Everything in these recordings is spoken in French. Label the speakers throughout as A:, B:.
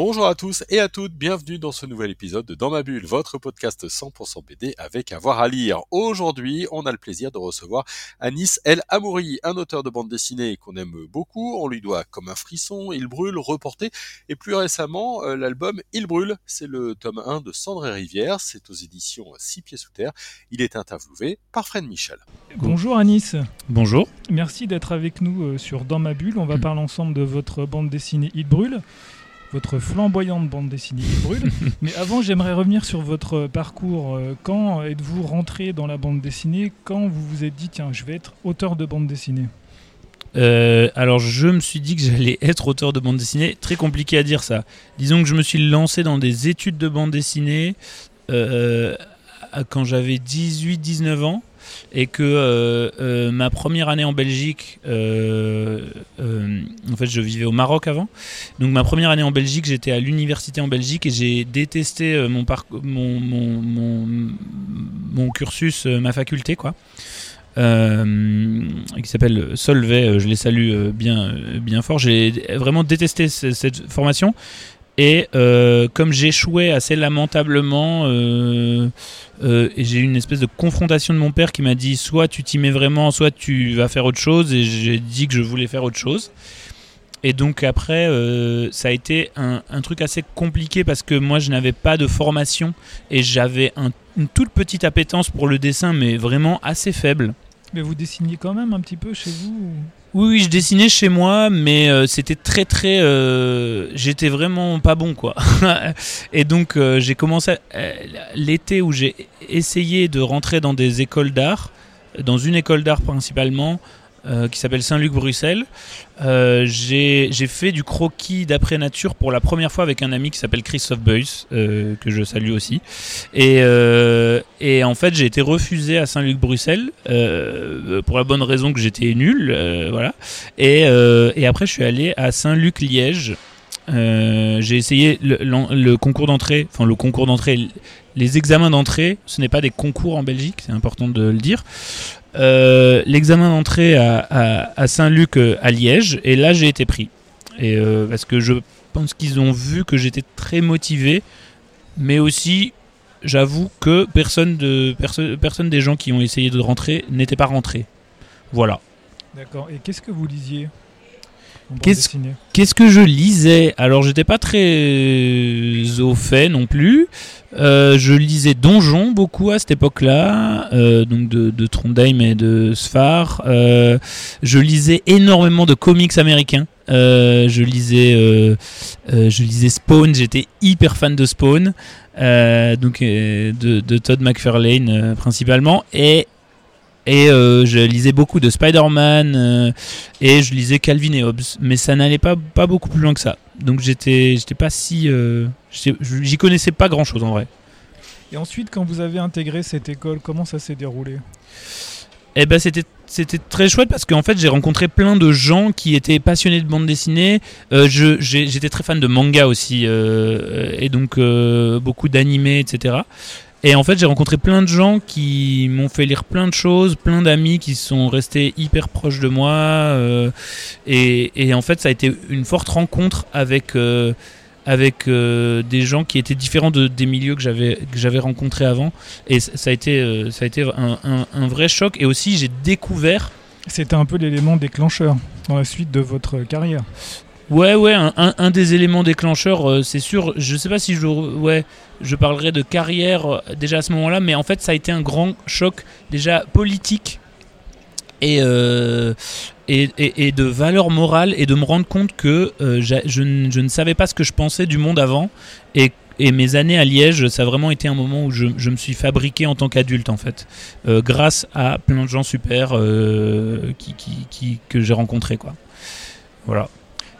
A: Bonjour à tous et à toutes, bienvenue dans ce nouvel épisode de Dans ma bulle, votre podcast 100% BD avec avoir à lire. Aujourd'hui, on a le plaisir de recevoir Anis El Amouri, un auteur de bande dessinée qu'on aime beaucoup. On lui doit Comme un frisson, Il brûle, Reporté et plus récemment euh, l'album Il brûle. C'est le tome 1 de Cendre et Rivière, c'est aux éditions Six pieds sous terre. Il est interviewé par Fred Michel.
B: Bonjour Anis.
C: Bonjour.
B: Merci d'être avec nous euh, sur Dans ma bulle. On va parler ensemble de votre bande dessinée Il brûle votre flamboyante bande dessinée qui brûle. Mais avant, j'aimerais revenir sur votre parcours. Euh, quand êtes-vous rentré dans la bande dessinée? Quand vous vous êtes dit, tiens, je vais être auteur de bande dessinée?
C: Euh, alors je me suis dit que j'allais être auteur de bande dessinée. Très compliqué à dire ça. Disons que je me suis lancé dans des études de bande dessinée euh, quand j'avais 18-19 ans et que euh, euh, ma première année en Belgique, euh, en fait je vivais au Maroc avant, donc ma première année en Belgique j'étais à l'université en Belgique et j'ai détesté mon, cursus, ma faculté quoi. qui s'appelle Solvay, je les salue bien, bien fort. J'ai vraiment détesté cette formation et euh, comme j'échouais assez lamentablement, euh, euh, j'ai eu une espèce de confrontation de mon père qui m'a dit soit tu t'y mets vraiment, soit tu vas faire autre chose. Et j'ai dit que je voulais faire autre chose. Et donc après, ça a été un, truc assez compliqué parce que moi je n'avais pas de formation et j'avais une toute petite appétence pour le dessin, mais vraiment assez faible.
B: Mais vous dessiniez quand même un petit peu chez vous
C: oui, oui, je dessinais chez moi, mais euh, c'était très très. Euh, j'étais vraiment pas bon, quoi. et donc euh, j'ai commencé l'été où j'ai essayé de rentrer dans des écoles d'art, dans une école d'art principalement, euh, qui s'appelle Saint-Luc-Bruxelles. Euh, j'ai fait du croquis d'après nature pour la première fois avec un ami qui s'appelle Christophe Beuys, euh, que je salue aussi. Et, et en fait, j'ai été refusé à Saint-Luc-Bruxelles pour la bonne raison que j'étais nul. voilà. Et, et, après, je suis allé à Saint-Luc-Liège. j'ai essayé le concours d'entrée, enfin le concours d'entrée, les examens d'entrée, ce n'est pas des concours en Belgique, c'est important de le dire. Euh, l'examen d'entrée à, Saint-Luc euh, à Liège et là j'ai été pris. Et euh, parce que je pense qu'ils ont vu que j'étais très motivé, mais aussi j'avoue que personne, de, personne des gens qui ont essayé de rentrer n'était pas rentré. Voilà.
B: D'accord. Et qu'est-ce que vous lisiez?
C: Qu'est-ce que je lisais? Alors j'étais pas très au fait non plus. Euh, je lisais Donjon beaucoup à cette époque-là, euh, donc de, Trondheim et de Sfar. Euh, je lisais énormément de comics américains. je lisais, je lisais Spawn. J'étais hyper fan de Spawn, donc de, de, Todd McFarlane principalement. Et et euh, je lisais beaucoup de Spider-Man euh, et je lisais Calvin et Hobbes. Mais ça n'allait pas, pas beaucoup plus loin que ça. Donc j'étais, j'étais pas si. Euh, j'y connaissais pas grand chose en vrai.
B: Et ensuite, quand vous avez intégré cette école, comment ça s'est déroulé?
C: Eh ben, c'était c'était très chouette parce qu'en fait j'ai rencontré plein de gens qui étaient passionnés de bande dessinée. j'étais très fan de manga aussi et donc beaucoup d'animés, etc. Et en fait, j'ai rencontré plein de gens qui m'ont fait lire plein de choses, plein d'amis qui sont restés hyper proches de moi. Euh, et, en fait, ça a été une forte rencontre avec, euh, avec euh, des gens qui étaient différents de, des milieux que j'avais, rencontrés avant. Et ça a été, ça a été un, un vrai choc. Et aussi, j'ai découvert.
B: C'était un peu l'élément déclencheur dans la suite de votre carrière.
C: Ouais, ouais, un, des éléments déclencheurs, euh, c'est sûr. Je sais pas si je, ouais, je parlerai de carrière euh, déjà à ce moment-là, mais en fait, ça a été un grand choc déjà politique et, euh, et, et, de valeur morale et de me rendre compte que je, je, ne savais pas ce que je pensais du monde avant et et mes années à Liège, ça a vraiment été un moment où je, je me suis fabriqué en tant qu'adulte en fait, grâce à plein de gens super qui, qui, qui, que j'ai rencontrés quoi. Voilà.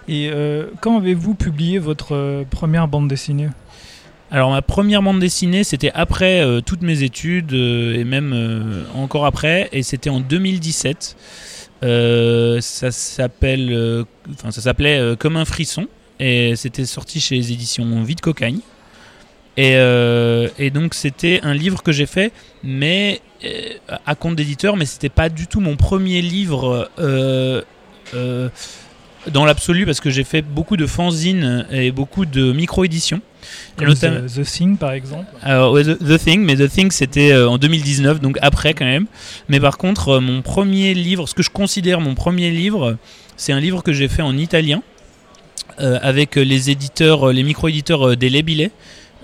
B: Et euh, quand avez-vous publié votre euh, première bande dessinée?
C: Alors ma première bande dessinée, c'était après euh, toutes mes études et même encore après, et c'était en 2017. Euh, ça s'appelle, enfin ça s'appelait Comme un frisson et c'était sorti chez les éditions Vide Cocagne. Et, et donc c'était un livre que j'ai fait, mais à compte d'éditeur, mais c'était pas du tout mon premier livre dans l'absolu parce que j'ai fait beaucoup de fanzines et beaucoup de micro-éditions.
B: Comme The, The Thing, par exemple.
C: alors, ouais, The, The Thing, mais The Thing c'était euh, en 2019, donc après quand même. Mais par contre, euh, mon premier livre, ce que je considère mon premier livre, c'est un livre que j'ai fait en italien euh, avec euh, les éditeurs, euh, les micro-éditeurs euh, des Labile,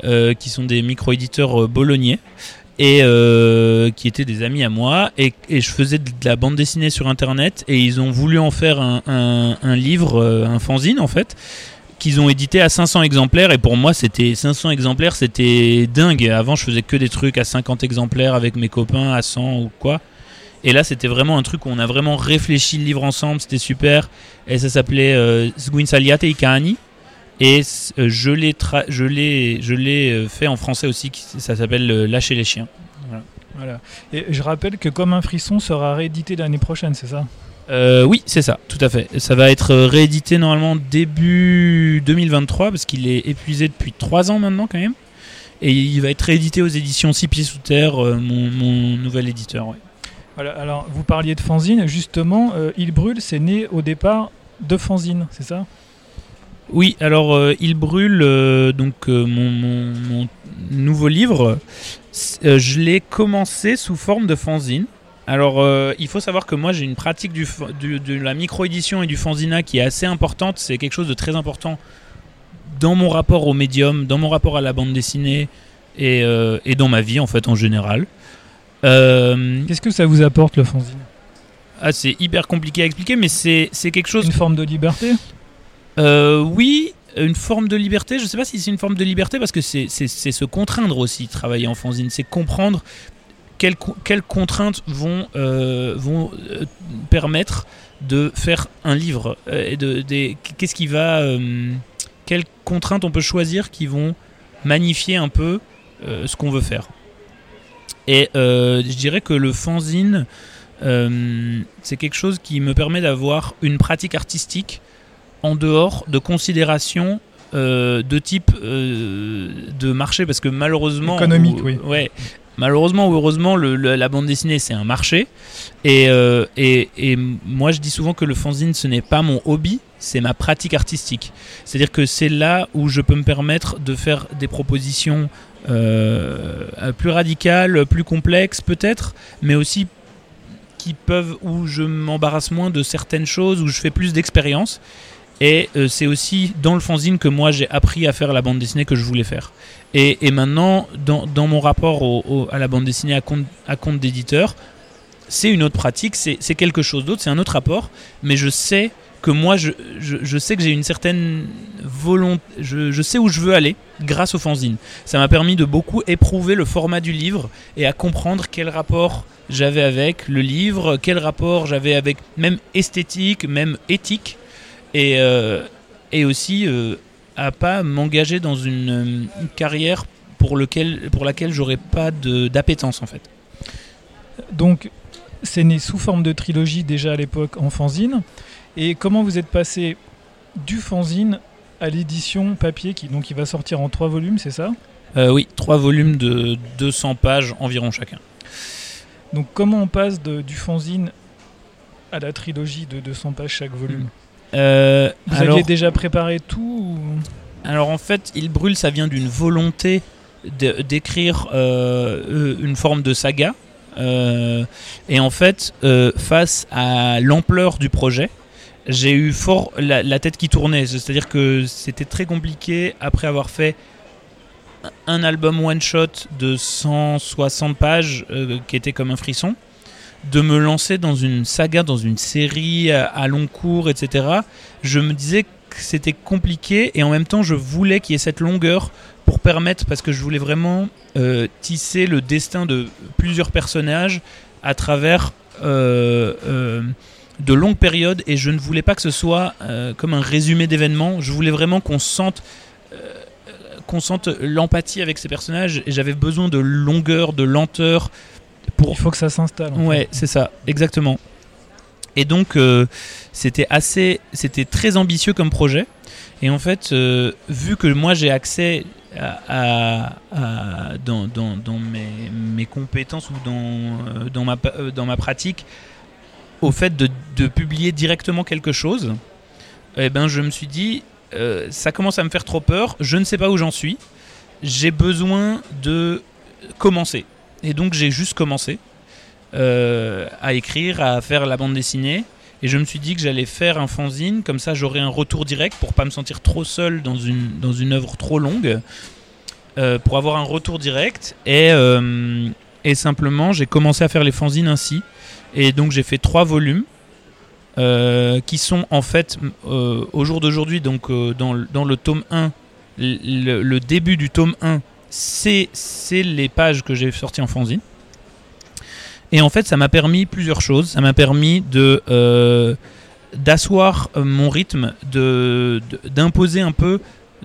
C: euh, qui sont des micro-éditeurs euh, bolognais et euh, qui étaient des amis à moi. Et, je faisais de la bande dessinée sur internet et ils ont voulu en faire un, livre, euh, un fanzine en fait qu'ils ont édité à 500 exemplaires et pour moi c'était 500 exemplaires c'était dingue. Avant je faisais que des trucs à 50 exemplaires avec mes copains à 100 ou quoi. Et là c'était vraiment un truc où on a vraiment réfléchi le livre ensemble c'était super. Et ça s'appelait euh, cani et euh, je l'ai je l'ai je l'ai euh, fait en français aussi ça s'appelle euh, Lâcher les chiens
B: Voilà. Et je rappelle que Comme un frisson sera réédité l'année prochaine, c'est ça?
C: Euh, oui, c'est ça, tout à fait. Ça va être réédité normalement début 2023 parce qu'il est épuisé depuis 3 ans maintenant quand même. Et il va être réédité aux éditions Six Pieds Sous Terre, mon, mon nouvel éditeur. ouais.
B: Voilà, alors vous parliez de fanzine, justement, euh, Il brûle, c'est né au départ de fanzine, c'est ça?
C: Oui, alors euh, il brûle euh, donc euh, mon, mon- mon nouveau livre. je l'ai commencé sous forme de fanzine. Alors il faut savoir que moi j'ai une pratique du, fa- du- de la micro-édition et du fanzina qui est assez importante. C'est quelque chose de très important dans mon rapport au médium, dans mon rapport à la bande dessinée et, et dans ma vie en fait en général.
B: Qu'est-ce que ça vous apporte le fanzine?
C: Ah, c'est hyper compliqué à expliquer, mais c'est c'est quelque chose
B: Une forme de liberté?
C: Euh, oui, une forme de liberté. Je sais pas si c'est une forme de liberté parce que c'est se contraindre aussi, travailler en fanzine. C'est comprendre quelles, co- quelles contraintes vont, euh, euh, permettre de faire un livre. de, Qu'est-ce qui va. quelles contraintes on peut choisir qui vont magnifier un peu ce qu'on veut faire. Et je dirais que le fanzine, c'est quelque chose qui me permet d'avoir une pratique artistique en dehors de considérations euh, de type euh, de marché parce que malheureusement
B: Économique,
C: ou-
B: oui.
C: ouais malheureusement ou heureusement le- le- la bande dessinée c'est un marché. Et, euh, et, et moi je dis souvent que le fanzine ce n'est pas mon hobby c'est ma pratique artistique. C'est à dire que c'est là où je peux me permettre de faire des propositions plus radicales plus complexes peut-être mais aussi qui peuvent où je m'embarrasse moins de certaines choses où je fais plus d'expérience et euh, c'est aussi dans le fanzine que moi j'ai appris à faire la bande dessinée que je voulais faire. Et, maintenant, dans, mon rapport à la bande dessinée à compte, d'éditeur, c'est une autre pratique, c'est quelque chose d'autre, c'est un autre rapport, mais je sais que moi, je, sais que j'ai une certaine volonté, je sais où je veux aller grâce au fanzine. Ça m'a permis de beaucoup éprouver le format du livre et à comprendre quel rapport j'avais avec le livre, quel rapport j'avais avec même esthétique, même éthique et, euh, et aussi euh, à pas m'engager dans une, euh, une carrière pour, lequel, pour laquelle j'aurais pas d'appétence en fait.
B: Donc, c'est né sous forme de trilogie déjà à l'époque en fanzine. Et comment vous êtes passé du fanzine à l'édition papier qui donc il va sortir en trois volumes, c'est ça?
C: Euh, oui, trois volumes de 200 pages environ chacun.
B: Donc comment on passe de- du fanzine à la trilogie de 200 pages chaque volume?
C: Euh,
B: Vous
C: alors,
B: aviez déjà préparé tout ou-
C: alors en fait, Il brûle, ça vient d'une volonté d'écrire euh, euh, une forme de saga. Euh, et en fait, face à l'ampleur du projet, j'ai eu fort la, la tête qui tournait. C'est-à-dire que c'était très compliqué après avoir fait un album one shot de 160 pages qui était comme un frisson, de me lancer dans une saga, dans une série à, à long cours, etc. Je me disais que c'était compliqué et en même temps je voulais qu'il y ait cette longueur pour permettre, parce que je voulais vraiment euh, tisser le destin de plusieurs personnages à travers euh, euh, de longues périodes. Et je ne voulais pas que ce soit euh, comme un résumé d'événements, je voulais vraiment qu'on sente euh, qu'on sente l'empathie avec ces personnages. Et j'avais besoin de longueur, de lenteur pour
B: Il faut que ça s'installe. en
C: Ouais, c'est ça, exactement. Et donc, euh, c'était assez, c'était très ambitieux comme projet. Et en fait, euh, vu que moi j'ai accès à, à- à- dans, dans- dans mes, mes compétences ou dans, euh, dans, ma, dans ma pratique au fait de, de publier directement quelque chose, eh ben, je me suis dit, euh, ça commence à me faire trop peur, je ne sais pas où j'en suis, j'ai besoin de commencer. Et donc j'ai juste commencé euh, à écrire, à faire la bande dessinée. Et je me suis dit que j'allais faire un fanzine, comme ça j'aurais un retour direct pour pas me sentir trop seul dans une, dans une œuvre trop longue, euh, pour avoir un retour direct. Et, euh, et simplement j'ai commencé à faire les fanzines ainsi. Et donc j'ai fait trois volumes. qui sont en fait au jour d'aujourd'hui donc dans, le- dans le tome 1 le, le début du tome 1 c'est les pages que j'ai sorties en fanzine et en fait, ça m'a permis plusieurs choses. Ça m'a permis de euh, d'asseoir euh, mon rythme, de d'imposer un peu,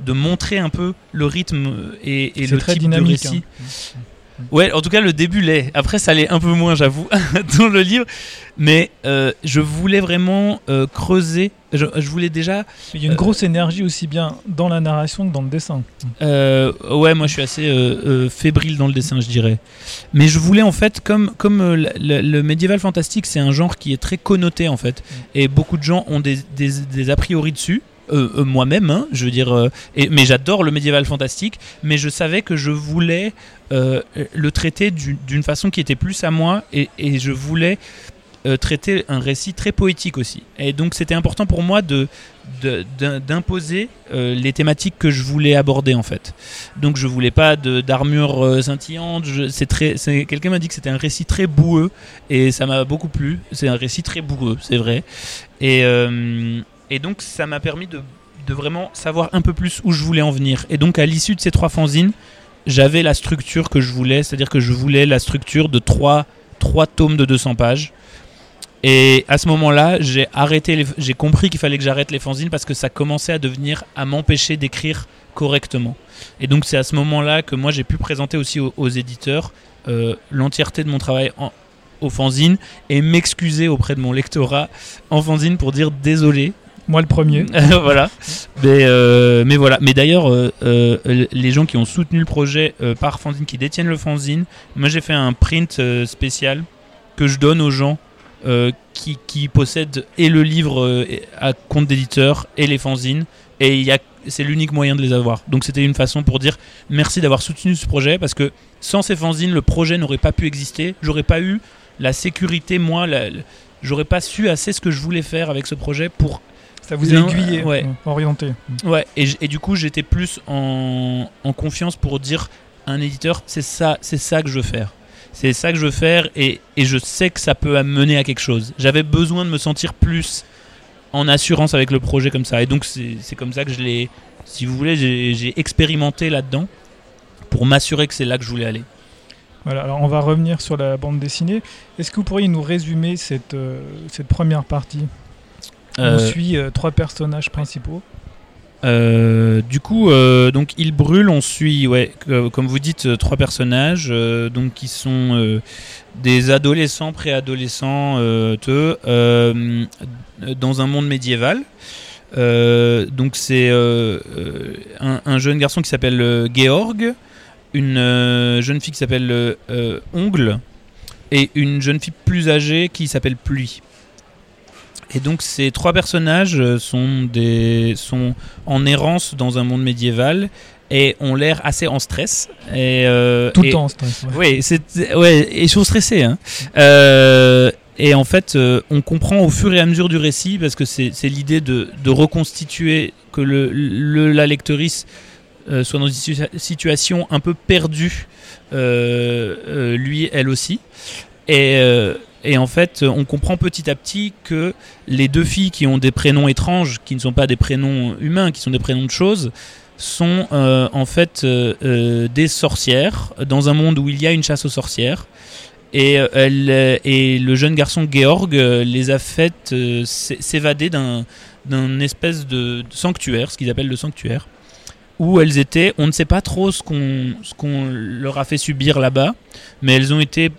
C: de montrer un peu le rythme et, et
B: C'est
C: le
B: très
C: type
B: dynamique.
C: de récit.
B: hein.
C: Ouais, en tout cas, le début l'est. Après, ça l'est un peu moins, j'avoue, dans le livre. Mais euh, je voulais vraiment euh, creuser. Je, je voulais déjà.
B: Il y a une grosse énergie aussi bien dans la narration que dans le dessin.
C: Euh, ouais, moi je suis assez euh, euh, fébrile dans le dessin, je dirais. Mais je voulais en fait, comme, comme euh, le, le- le médiéval fantastique, c'est un genre qui est très connoté en fait. Et beaucoup de gens ont des, des, des a priori dessus. Euh, euh, moi-même, hein, je veux dire, euh, mais j'adore le médiéval fantastique, mais je savais que je voulais le traiter du- d'une façon qui était plus à moi, et, je voulais traiter un récit très poétique aussi. Et donc c'était important pour moi d'imposer les thématiques que je voulais aborder en fait. Donc je voulais pas d'armure euh, scintillante. quelqu'un m'a dit que c'était un récit très boueux et ça m'a beaucoup plu. C'est un récit très boueux, c'est vrai. Et et donc ça m'a permis de, vraiment savoir un peu plus où je voulais en venir. Et donc à l'issue de ces trois fanzines, j'avais la structure que je voulais, c'est-à-dire que je voulais la structure de trois, trois tomes de 200 pages. Et à ce moment-là, j'ai arrêté, j'ai compris qu'il fallait que j'arrête les fanzines parce que ça commençait à devenir, à m'empêcher d'écrire correctement. Et donc c'est à ce moment-là que moi j'ai pu présenter aussi aux, aux éditeurs euh, l'entièreté de mon travail en, au fanzine et m'excuser auprès de mon lectorat en fanzine pour dire désolé,
B: Moi le premier.
C: voilà. Mais, euh, mais voilà. Mais d'ailleurs, euh, euh, les gens qui ont soutenu le projet par fanzine, qui détiennent le fanzine, moi j'ai fait un print spécial que je donne aux gens qui, qui possèdent et le livre à compte d'éditeur et les fanzines. Et il c'est l'unique moyen de les avoir. Donc c'était une façon pour dire merci d'avoir soutenu ce projet parce que sans ces fanzines, le projet n'aurait pas pu exister. J'aurais pas eu la sécurité, moi, j'aurais pas su assez ce que je voulais faire avec ce projet pour
B: Ça vous a aiguillé,
C: ouais.
B: euh, orienté.
C: Ouais, et, du coup, j'étais plus en, en confiance pour dire à un éditeur, c'est ça, c'est ça que je veux faire. C'est ça que je veux faire et, et je sais que ça peut mener à quelque chose. J'avais besoin de me sentir plus en assurance avec le projet comme ça. Et donc, c'est comme ça que je l'ai, si vous voulez, j'ai j'ai expérimenté là-dedans pour m'assurer que c'est là que je voulais aller.
B: Voilà, alors on va revenir sur la bande dessinée. Est-ce que vous pourriez nous résumer cette, euh, cette première partie? On
C: Euh,
B: suit euh, trois personnages principaux.
C: Euh, du coup, euh, donc il brûle. On suit, ouais, comme vous dites, trois personnages, donc qui sont des adolescents, préadolescents, dans un monde médiéval. Donc c'est un, un jeune garçon qui s'appelle Georg, une jeune fille qui s'appelle Ongle et une jeune fille plus âgée qui s'appelle Pluie. Et donc ces trois personnages euh, sont des sont en errance dans un monde médiéval et ont l'air assez en stress et euh,
B: Tout le
C: et-
B: temps en stress. ouais.
C: oui, ouais, et ils sont stressés. Hein. Euh, et en fait, euh, on comprend au fur et à mesure du récit, parce que c'est l'idée de, de reconstituer que le, le- la lectrice soit dans une situa- situation un peu perdue, lui, elle aussi. Et, et en fait, on comprend petit à petit que les deux filles qui ont des prénoms étranges, qui ne sont pas des prénoms humains, qui sont des prénoms de choses, sont euh, en fait euh, euh, des sorcières dans un monde où il y a une chasse aux sorcières. Et, elle, et le jeune garçon Georg les a fait s'é- s'évader d'un espèce de de sanctuaire, ce qu'ils appellent le sanctuaire, où elles étaient, on ne sait pas trop ce qu'on ce qu'on leur a fait subir là-bas, mais elles ont été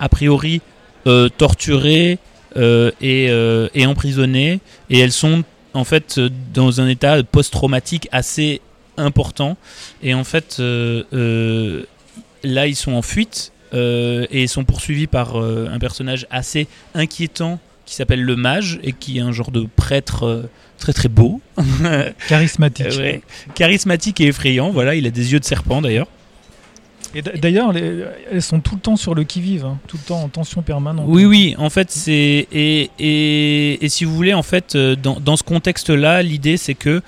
C: a priori euh, torturées, euh, et, euh, et emprisonnées et elles sont en fait dans un état post-traumatique assez important et en fait euh, euh, là ils sont en fuite euh, et ils sont poursuivis par un personnage assez inquiétant qui s'appelle le mage et qui est un genre de prêtre très très beau
B: Charismatique.
C: Ouais. charismatique et effrayant voilà il a des yeux de serpent d'ailleurs
B: Et d'ailleurs, les- elles sont tout le temps sur le qui-vive, hein, tout le temps en tension permanente.
C: Oui, oui, en fait, c'est. Et, et, si vous voulez, en fait, euh, dans, dans ce contexte-là, l'idée, c'est que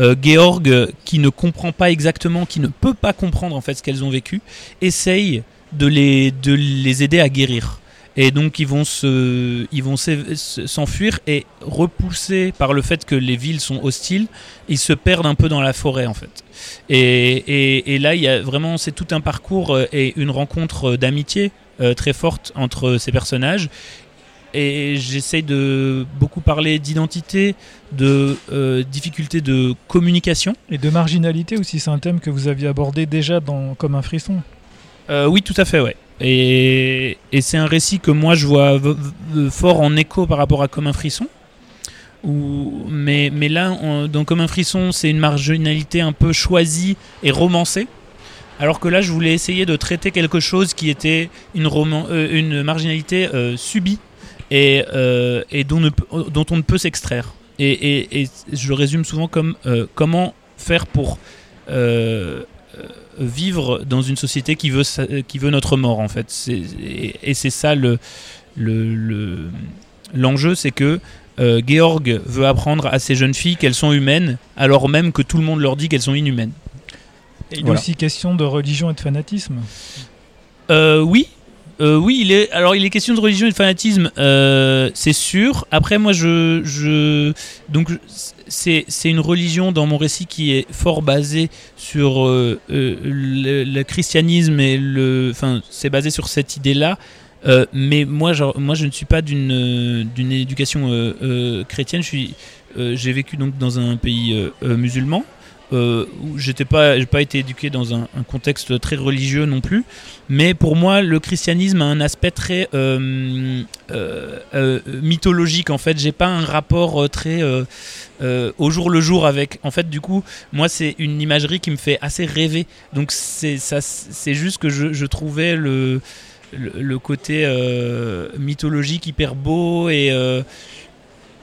C: euh, Georg, qui ne comprend pas exactement, qui ne peut pas comprendre, en fait, ce qu'elles ont vécu, essaye de les, de les aider à guérir. Et donc, ils vont se, ils vont s'é- s'enfuir et repoussés par le fait que les villes sont hostiles, ils se perdent un peu dans la forêt, en fait. Et, et, et là, il y a vraiment, c'est tout un parcours euh, et une rencontre euh, d'amitié euh, très forte entre ces personnages. Et j'essaye de beaucoup parler d'identité, de euh, difficultés de communication.
B: Et de marginalité aussi, c'est un thème que vous aviez abordé déjà dans Comme un frisson.
C: Euh, oui, tout à fait, ouais. Et, c'est un récit que moi je vois fort en écho par rapport à Comme un frisson. Mais, là, on- dans Comme un frisson, c'est une marginalité un peu choisie et romancée. Alors que là, je voulais essayer de traiter quelque chose qui était une, euh, marginalité euh, subie et, euh, dont, on ne peut s'extraire. Et, et- et je résume souvent comme comment faire pour vivre dans une société qui veut, qui veut notre mort, en fait. Et, et c'est ça le, le, le- l'enjeu, c'est que euh, Georg veut apprendre à ces jeunes filles qu'elles sont humaines, alors même que tout le monde leur dit qu'elles sont inhumaines.
B: Et il
C: Voilà.
B: est aussi question de religion et de fanatisme.
C: Euh, oui. Euh, oui, il est. Alors, il est question de religion et de fanatisme, euh, c'est sûr. Après, moi, je, je donc c'est une religion dans mon récit qui est fort basée sur euh, le, christianisme et le. Enfin, c'est basé sur cette idée-là. Mais moi, moi, je ne suis pas d'une d'une éducation chrétienne. Je suis, j'ai vécu donc dans un pays musulman. Euh, j'étais pas, j'ai pas été éduqué dans un, contexte très religieux non plus. Mais pour moi, le christianisme a un aspect très euh, euh, euh, mythologique. En fait, j'ai pas un rapport très au jour le jour avec. En fait, du coup, moi, c'est une imagerie qui me fait assez rêver. Donc, c'est ça, c'est juste que je, trouvais le le, le côté mythologique hyper beau et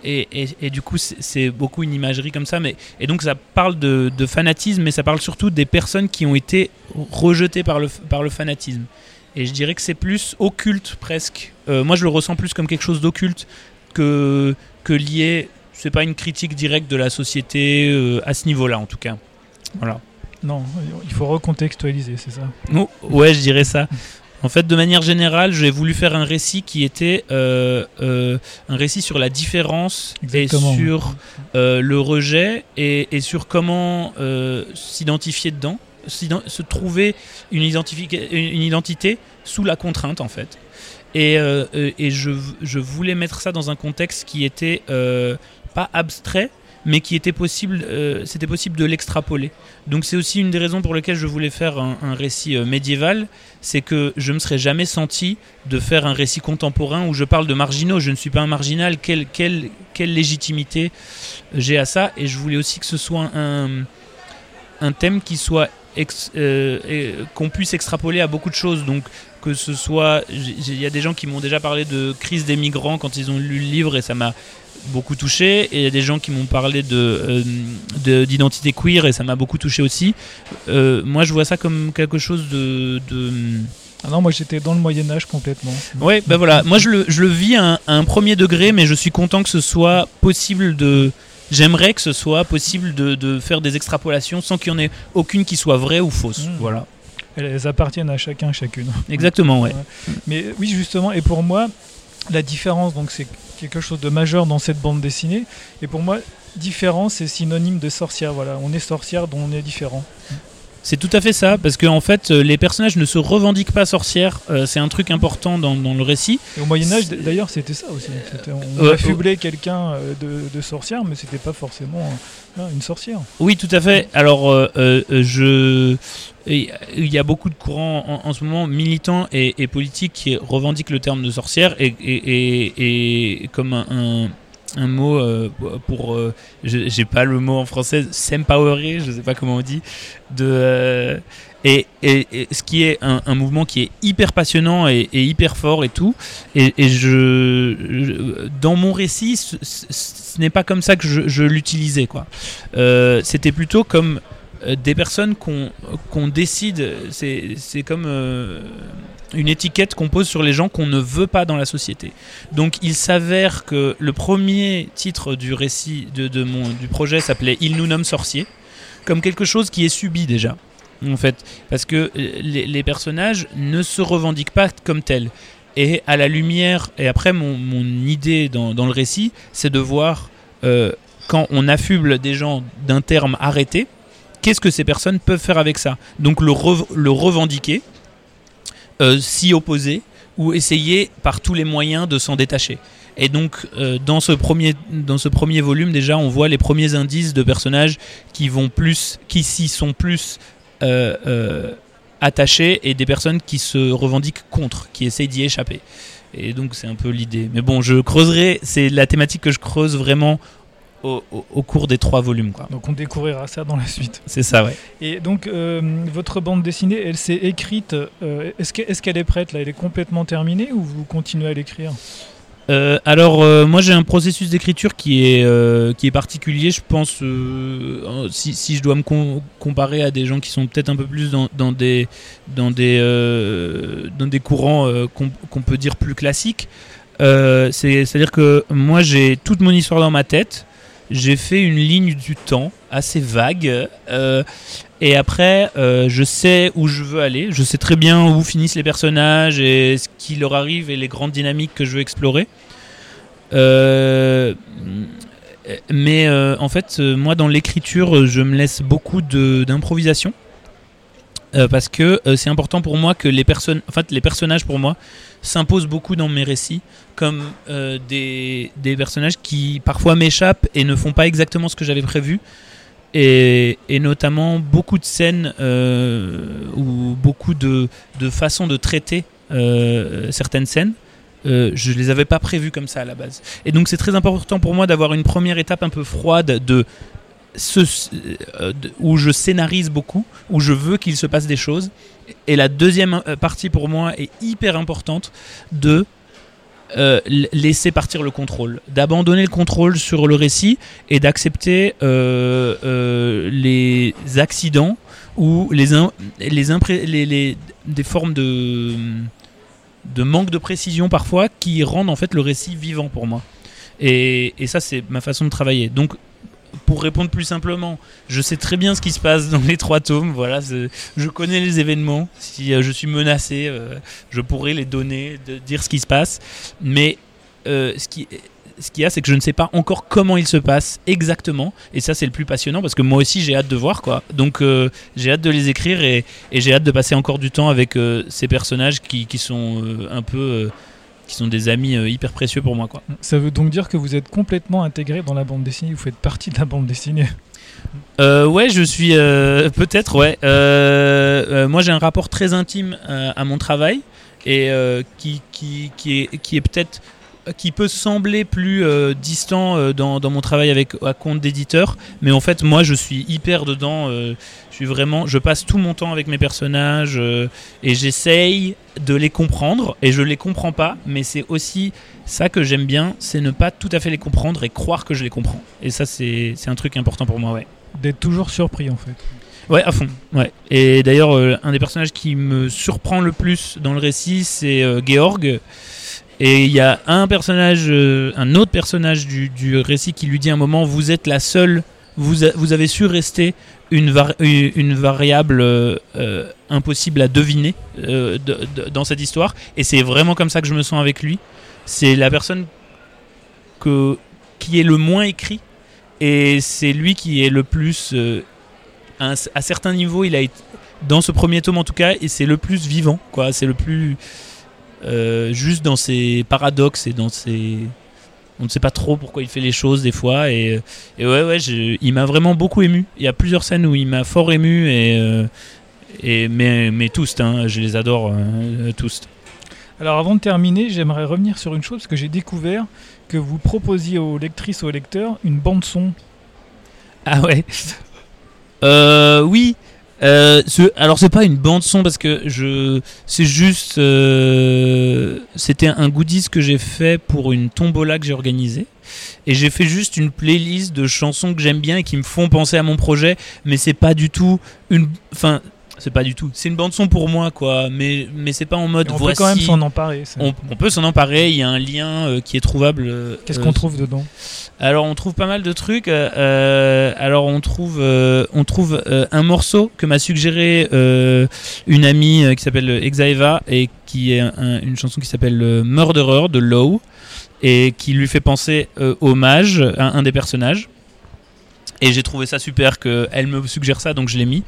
C: et, et, et du coup, c'est- beaucoup une imagerie comme ça. Mais, et donc, ça parle de, de fanatisme, mais ça parle surtout des personnes qui ont été rejetées par le, par le fanatisme. Et je dirais que c'est plus occulte presque. Euh, moi, je le ressens plus comme quelque chose d'occulte que, que lié. C'est pas une critique directe de la société euh, à ce niveau-là, en tout cas. Voilà.
B: Non, il faut recontextualiser, c'est ça?
C: Oh, ouais, je dirais ça. En fait, de manière générale, j'ai voulu faire un récit qui était euh, euh, un récit sur la différence
B: Exactement.
C: et sur euh, le rejet et, et sur comment s'identifier dedans, se trouver une, identité sous la contrainte en fait. Et, et je, je voulais mettre ça dans un contexte qui était pas abstrait, mais qui était possible, euh, c'était possible de l'extrapoler. Donc c'est aussi une des raisons pour lesquelles je voulais faire un, récit euh, médiéval, c'est que je me serais jamais senti de faire un récit contemporain où je parle de marginaux. Je ne suis pas un marginal. Quelle, quelle, quelle légitimité j'ai à ça? Et je voulais aussi que ce soit un, un thème qui soit euh, qu'on puisse extrapoler à beaucoup de choses. Donc que ce soit, il y a des gens qui m'ont déjà parlé de crise des migrants quand ils ont lu le livre et ça m'a beaucoup touché. Et il y a des gens qui m'ont parlé de euh, de- d'identité queer et ça m'a beaucoup touché aussi. Euh, moi, je vois ça comme quelque chose de, de
B: Ah non, moi j'étais dans le Moyen-Âge complètement.
C: Ouais, ben voilà. Moi, je le, je le vis à un, à un premier degré, mais je suis content que ce soit possible de. J'aimerais que ce soit possible de, de faire des extrapolations sans qu'il y en ait aucune qui soit vraie ou fausse.
B: Mmh.
C: Voilà.
B: Elles, elles appartiennent à chacun, chacune.
C: Exactement, ouais.
B: Mais oui, justement, et pour moi, la différence, donc c'est quelque chose de majeur dans cette bande dessinée. Et pour moi, différence, c'est synonyme de sorcière. Voilà, on est sorcière, dont on est différent.
C: C'est tout à fait ça, parce qu'en en fait, euh, les personnages ne se revendiquent pas sorcières. euh, c'est un truc important dans, dans le récit.
B: Et au Moyen-Âge, d'ailleurs, c'était ça aussi. On
C: Ouais,
B: affublait quelqu'un euh, de, de sorcière, mais c'était pas forcément euh, une sorcière.
C: Oui, tout à fait. Alors, euh, euh, je. Il y a beaucoup de courants en, en ce moment militants et, et politiques qui revendiquent le terme de sorcière et, et, et- et comme un, un- un mot euh, pour. euh, J'ai pas le mot en français, s'empowerer, je sais pas comment on dit. De, euh, et, et- ce qui est un, mouvement qui est hyper passionnant et, hyper fort et tout. Et, je, dans mon récit, ce, n'est pas comme ça que je, l'utilisais, quoi. Euh, C'était plutôt comme des personnes qu'on qu'on décide. C'est comme une étiquette qu'on pose sur les gens qu'on ne veut pas dans la société. Donc il s'avère que le premier titre du récit de, mon, du projet s'appelait Il nous nomme sorcier, comme quelque chose qui est subi déjà. En fait, parce que euh, les, personnages ne se revendiquent pas comme tels. Et à la lumière, et après mon, mon idée dans, dans le récit, c'est de voir euh, quand on affuble des gens d'un terme arrêté, qu'est-ce que ces personnes peuvent faire avec ça? Donc le, le revendiquer, s'y opposer, ou essayer par tous les moyens de s'en détacher. Et donc euh, dans, ce premier, dans ce premier volume déjà, on voit les premiers indices de personnages qui vont plus, qui s'y sont plus euh, euh, attachés, et des personnes qui se revendiquent contre, qui essayent d'y échapper. Et donc c'est un peu l'idée. Mais bon, je creuserai, c'est la thématique que je creuse vraiment au, au- au cours des trois volumes. quoi.
B: Donc on découvrira ça dans la suite.
C: C'est ça, ouais.
B: Et donc euh, votre bande dessinée, elle s'est écrite. euh, Est-ce que- est-ce qu'elle est prête là? Elle est complètement terminée ou vous continuez à l'écrire?
C: Euh, alors moi j'ai un processus d'écriture qui est qui est particulier. Je pense si, si je dois me com- comparer à des gens qui sont peut-être un peu plus dans, dans des dans des dans des courants qu'on qu'on peut dire plus classiques. C'est à dire que moi j'ai toute mon histoire dans ma tête. J'ai fait une ligne du temps assez vague. euh, et après, euh, je sais où je veux aller. Je sais très bien où finissent les personnages et ce qui leur arrive et les grandes dynamiques que je veux explorer. Euh, mais en fait, moi, dans l'écriture, je me laisse beaucoup d'improvisation. Euh, parce que euh, c'est important pour moi que les personnes, en fait, les personnages pour moi s'imposent beaucoup dans mes récits, comme euh, des, des personnages qui parfois m'échappent et ne font pas exactement ce que j'avais prévu et, et notamment beaucoup de scènes ou beaucoup de, de façons de traiter certaines scènes. Euh, je les avais pas prévues comme ça à la base. Et donc c'est très important pour moi d'avoir une première étape un peu froide de euh, où je scénarise beaucoup, où je veux qu'il se passe des choses. Et la deuxième euh, partie pour moi est hyper importante de euh, laisser partir le contrôle, d'abandonner le contrôle sur le récit et d'accepter les accidents ou les- des formes de, de manque de précision parfois qui rendent en fait le récit vivant pour moi. Et, et ça, c'est ma façon de travailler. Donc, pour répondre plus simplement, je sais très bien ce qui se passe dans les trois tomes. Voilà, je connais les événements. Si euh, je suis menacé, euh, je pourrais les donner, dire ce qui se passe. Mais euh, ce qui ce qu'il y a, c'est que je ne sais pas encore comment il se passe exactement. Et ça, c'est le plus passionnant parce que moi aussi, j'ai hâte de voir quoi. Donc, j'ai hâte de les écrire et, j'ai hâte de passer encore du temps avec ces personnages qui, sont un peu. Qui sont des amis euh, hyper précieux pour moi quoi.
B: Ça veut donc dire que vous êtes complètement intégré dans la bande dessinée, vous faites partie de la bande dessinée.
C: Euh, ouais, je suis euh, peut-être ouais. Euh, moi, j'ai un rapport très intime à mon travail et euh, qui, qui, qui est, qui est peut-être qui peut sembler plus euh, distant euh, dans, dans mon travail avec à compte d'éditeur, mais en fait moi je suis hyper dedans. euh, je suis vraiment, je passe tout mon temps avec mes personnages et j'essaye de les comprendre et je les comprends pas, mais c'est aussi ça que j'aime bien, c'est ne pas tout à fait les comprendre et croire que je les comprends. Et ça c'est un truc important pour moi, ouais.
B: D'être toujours surpris en fait.
C: Ouais, à fond. Ouais. Et d'ailleurs, un des personnages qui me surprend le plus dans le récit, c'est Georg. Et il y a un personnage, euh, un autre personnage du, du récit qui lui dit à un moment Vous êtes la seule, vous, a- vous avez su rester une, une variable euh, euh, impossible à deviner de- de- dans cette histoire. Et c'est vraiment comme ça que je me sens avec lui. C'est la personne que, qui est le moins écrit. Et c'est lui qui est le plus. à, à certains niveaux, il a été- dans ce premier tome en tout cas, et c'est le plus vivant, quoi. C'est le plus euh, juste dans ses paradoxes et dans ses. On ne sait pas trop pourquoi il fait les choses des fois, et, et ouais, ouais, je- il m'a vraiment beaucoup ému. Il y a plusieurs scènes où il m'a fort ému, et, euh, et mais, mais tous, hein, je les adore euh, tous.
B: Alors avant de terminer, j'aimerais revenir sur une chose parce que j'ai découvert que vous proposiez aux lectrices, aux lecteurs une bande son.
C: Ah ouais. Euh, oui. Euh, ce- alors c'est pas une bande son parce que je, c'est juste, euh, c'était un goodies que j'ai fait pour une tombola que j'ai organisée. Et j'ai fait juste une playlist de chansons que j'aime bien et qui me font penser à mon projet, mais c'est pas du tout une, enfin, c'est pas du tout. C'est une bande son pour moi quoi, mais mais c'est pas en mode
B: Et on
C: voici.
B: peut quand même s'en emparer.
C: on, on peut s'en emparer. Il y a un lien euh, qui est trouvable. euh,
B: Qu'est-ce
C: euh,
B: qu'on trouve dedans
C: alors on trouve pas mal de trucs. euh, euh, alors on trouve, euh, on trouve euh, un morceau que m'a suggéré euh, une amie euh, qui s'appelle Exaeva et qui est un- une chanson qui s'appelle euh, Murderer de Low et qui lui fait penser euh, hommage à un des personnages. Et j'ai trouvé ça super qu'elle me suggère ça, donc je l'ai mis.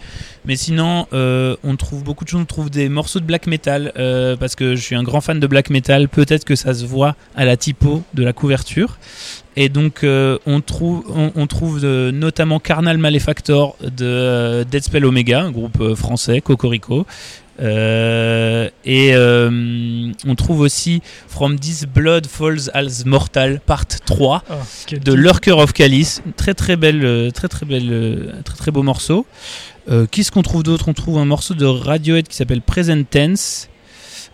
C: Mais sinon, euh, on trouve beaucoup de choses. On trouve des morceaux de black metal euh, parce que je suis un grand fan de black metal. Peut-être que ça se voit à la typo de la couverture. Et donc, euh, on trouve, on, on trouve notamment Carnal Malefactor de Dead Spell Omega, un groupe français, Cocorico. Euh, et euh, on trouve aussi From This Blood Falls as Mortal, part 3
B: Ah,
C: de. Lurker of Calice. Très très belle, euh, très très belle, très très beau morceau. Euh, Qu'est-ce qu'on trouve d'autre? On trouve un morceau de Radiohead qui s'appelle Present Tense.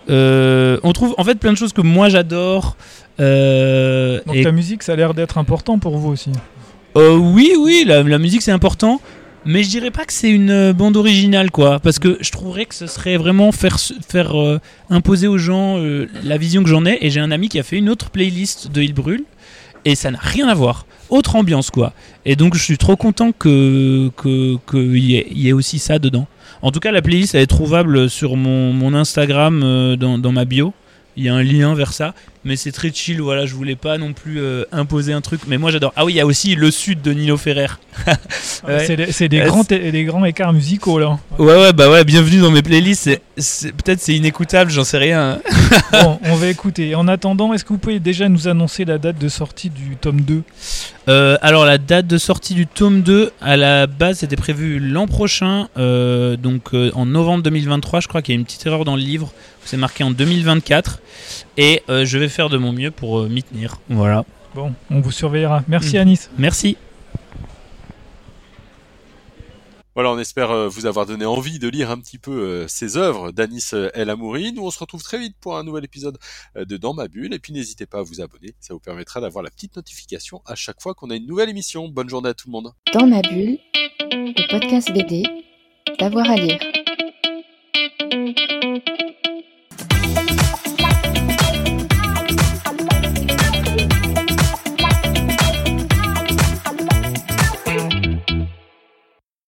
C: On trouve en fait plein de choses que moi j'adore.
B: Donc
C: et-
B: la musique, ça a l'air d'être important pour vous aussi.
C: oui, oui, la, la musique c'est important, mais je dirais pas que c'est une euh, bande originale, quoi, parce que je trouverais que ce serait vraiment faire, euh, imposer aux gens euh, la vision que j'en ai. Et j'ai un ami qui a fait une autre playlist de Il brûle, et ça n'a rien à voir. Autre ambiance, quoi. Et donc je suis trop content que qu'il y, ait- aussi ça dedans. En tout cas, la playlist elle est trouvable sur mon, Instagram dans ma bio. Il y a un lien vers ça, mais c'est très chill. Voilà, je voulais pas non plus euh, imposer un truc, mais moi j'adore. Ah oui, il y a aussi le Sud de Nino Ferrer. Ouais.
B: C'est des,
C: Euh,
B: grands, des grands écarts musicaux là.
C: Ouais, ouais, bah ouais, bienvenue dans mes playlists. Peut-être c'est inécoutable, j'en sais rien.
B: bon, on va écouter. En attendant, est-ce que vous pouvez déjà nous annoncer la date de sortie du tome 2
C: Euh, alors la date de sortie du tome 2, à la base c'était prévu l'an prochain, euh, donc euh, en novembre 2023, je crois qu'il y a une petite erreur dans le livre, c'est marqué en 2024, et euh, je vais faire de mon mieux pour euh, m'y tenir. Voilà.
B: Bon, on vous surveillera. Merci
C: Mm.
B: Anis.
C: Merci.
A: Voilà, on espère euh, vous avoir donné envie de lire un petit peu ces œuvres d'Anis El Amouri. Nous, on se retrouve très vite pour un nouvel épisode de Dans ma bulle. Et puis, n'hésitez pas à vous abonner. Ça vous permettra d'avoir la petite notification à chaque fois qu'on a une nouvelle émission. Bonne journée à tout le monde.
D: Dans ma bulle, le podcast BD, d'avoir à lire.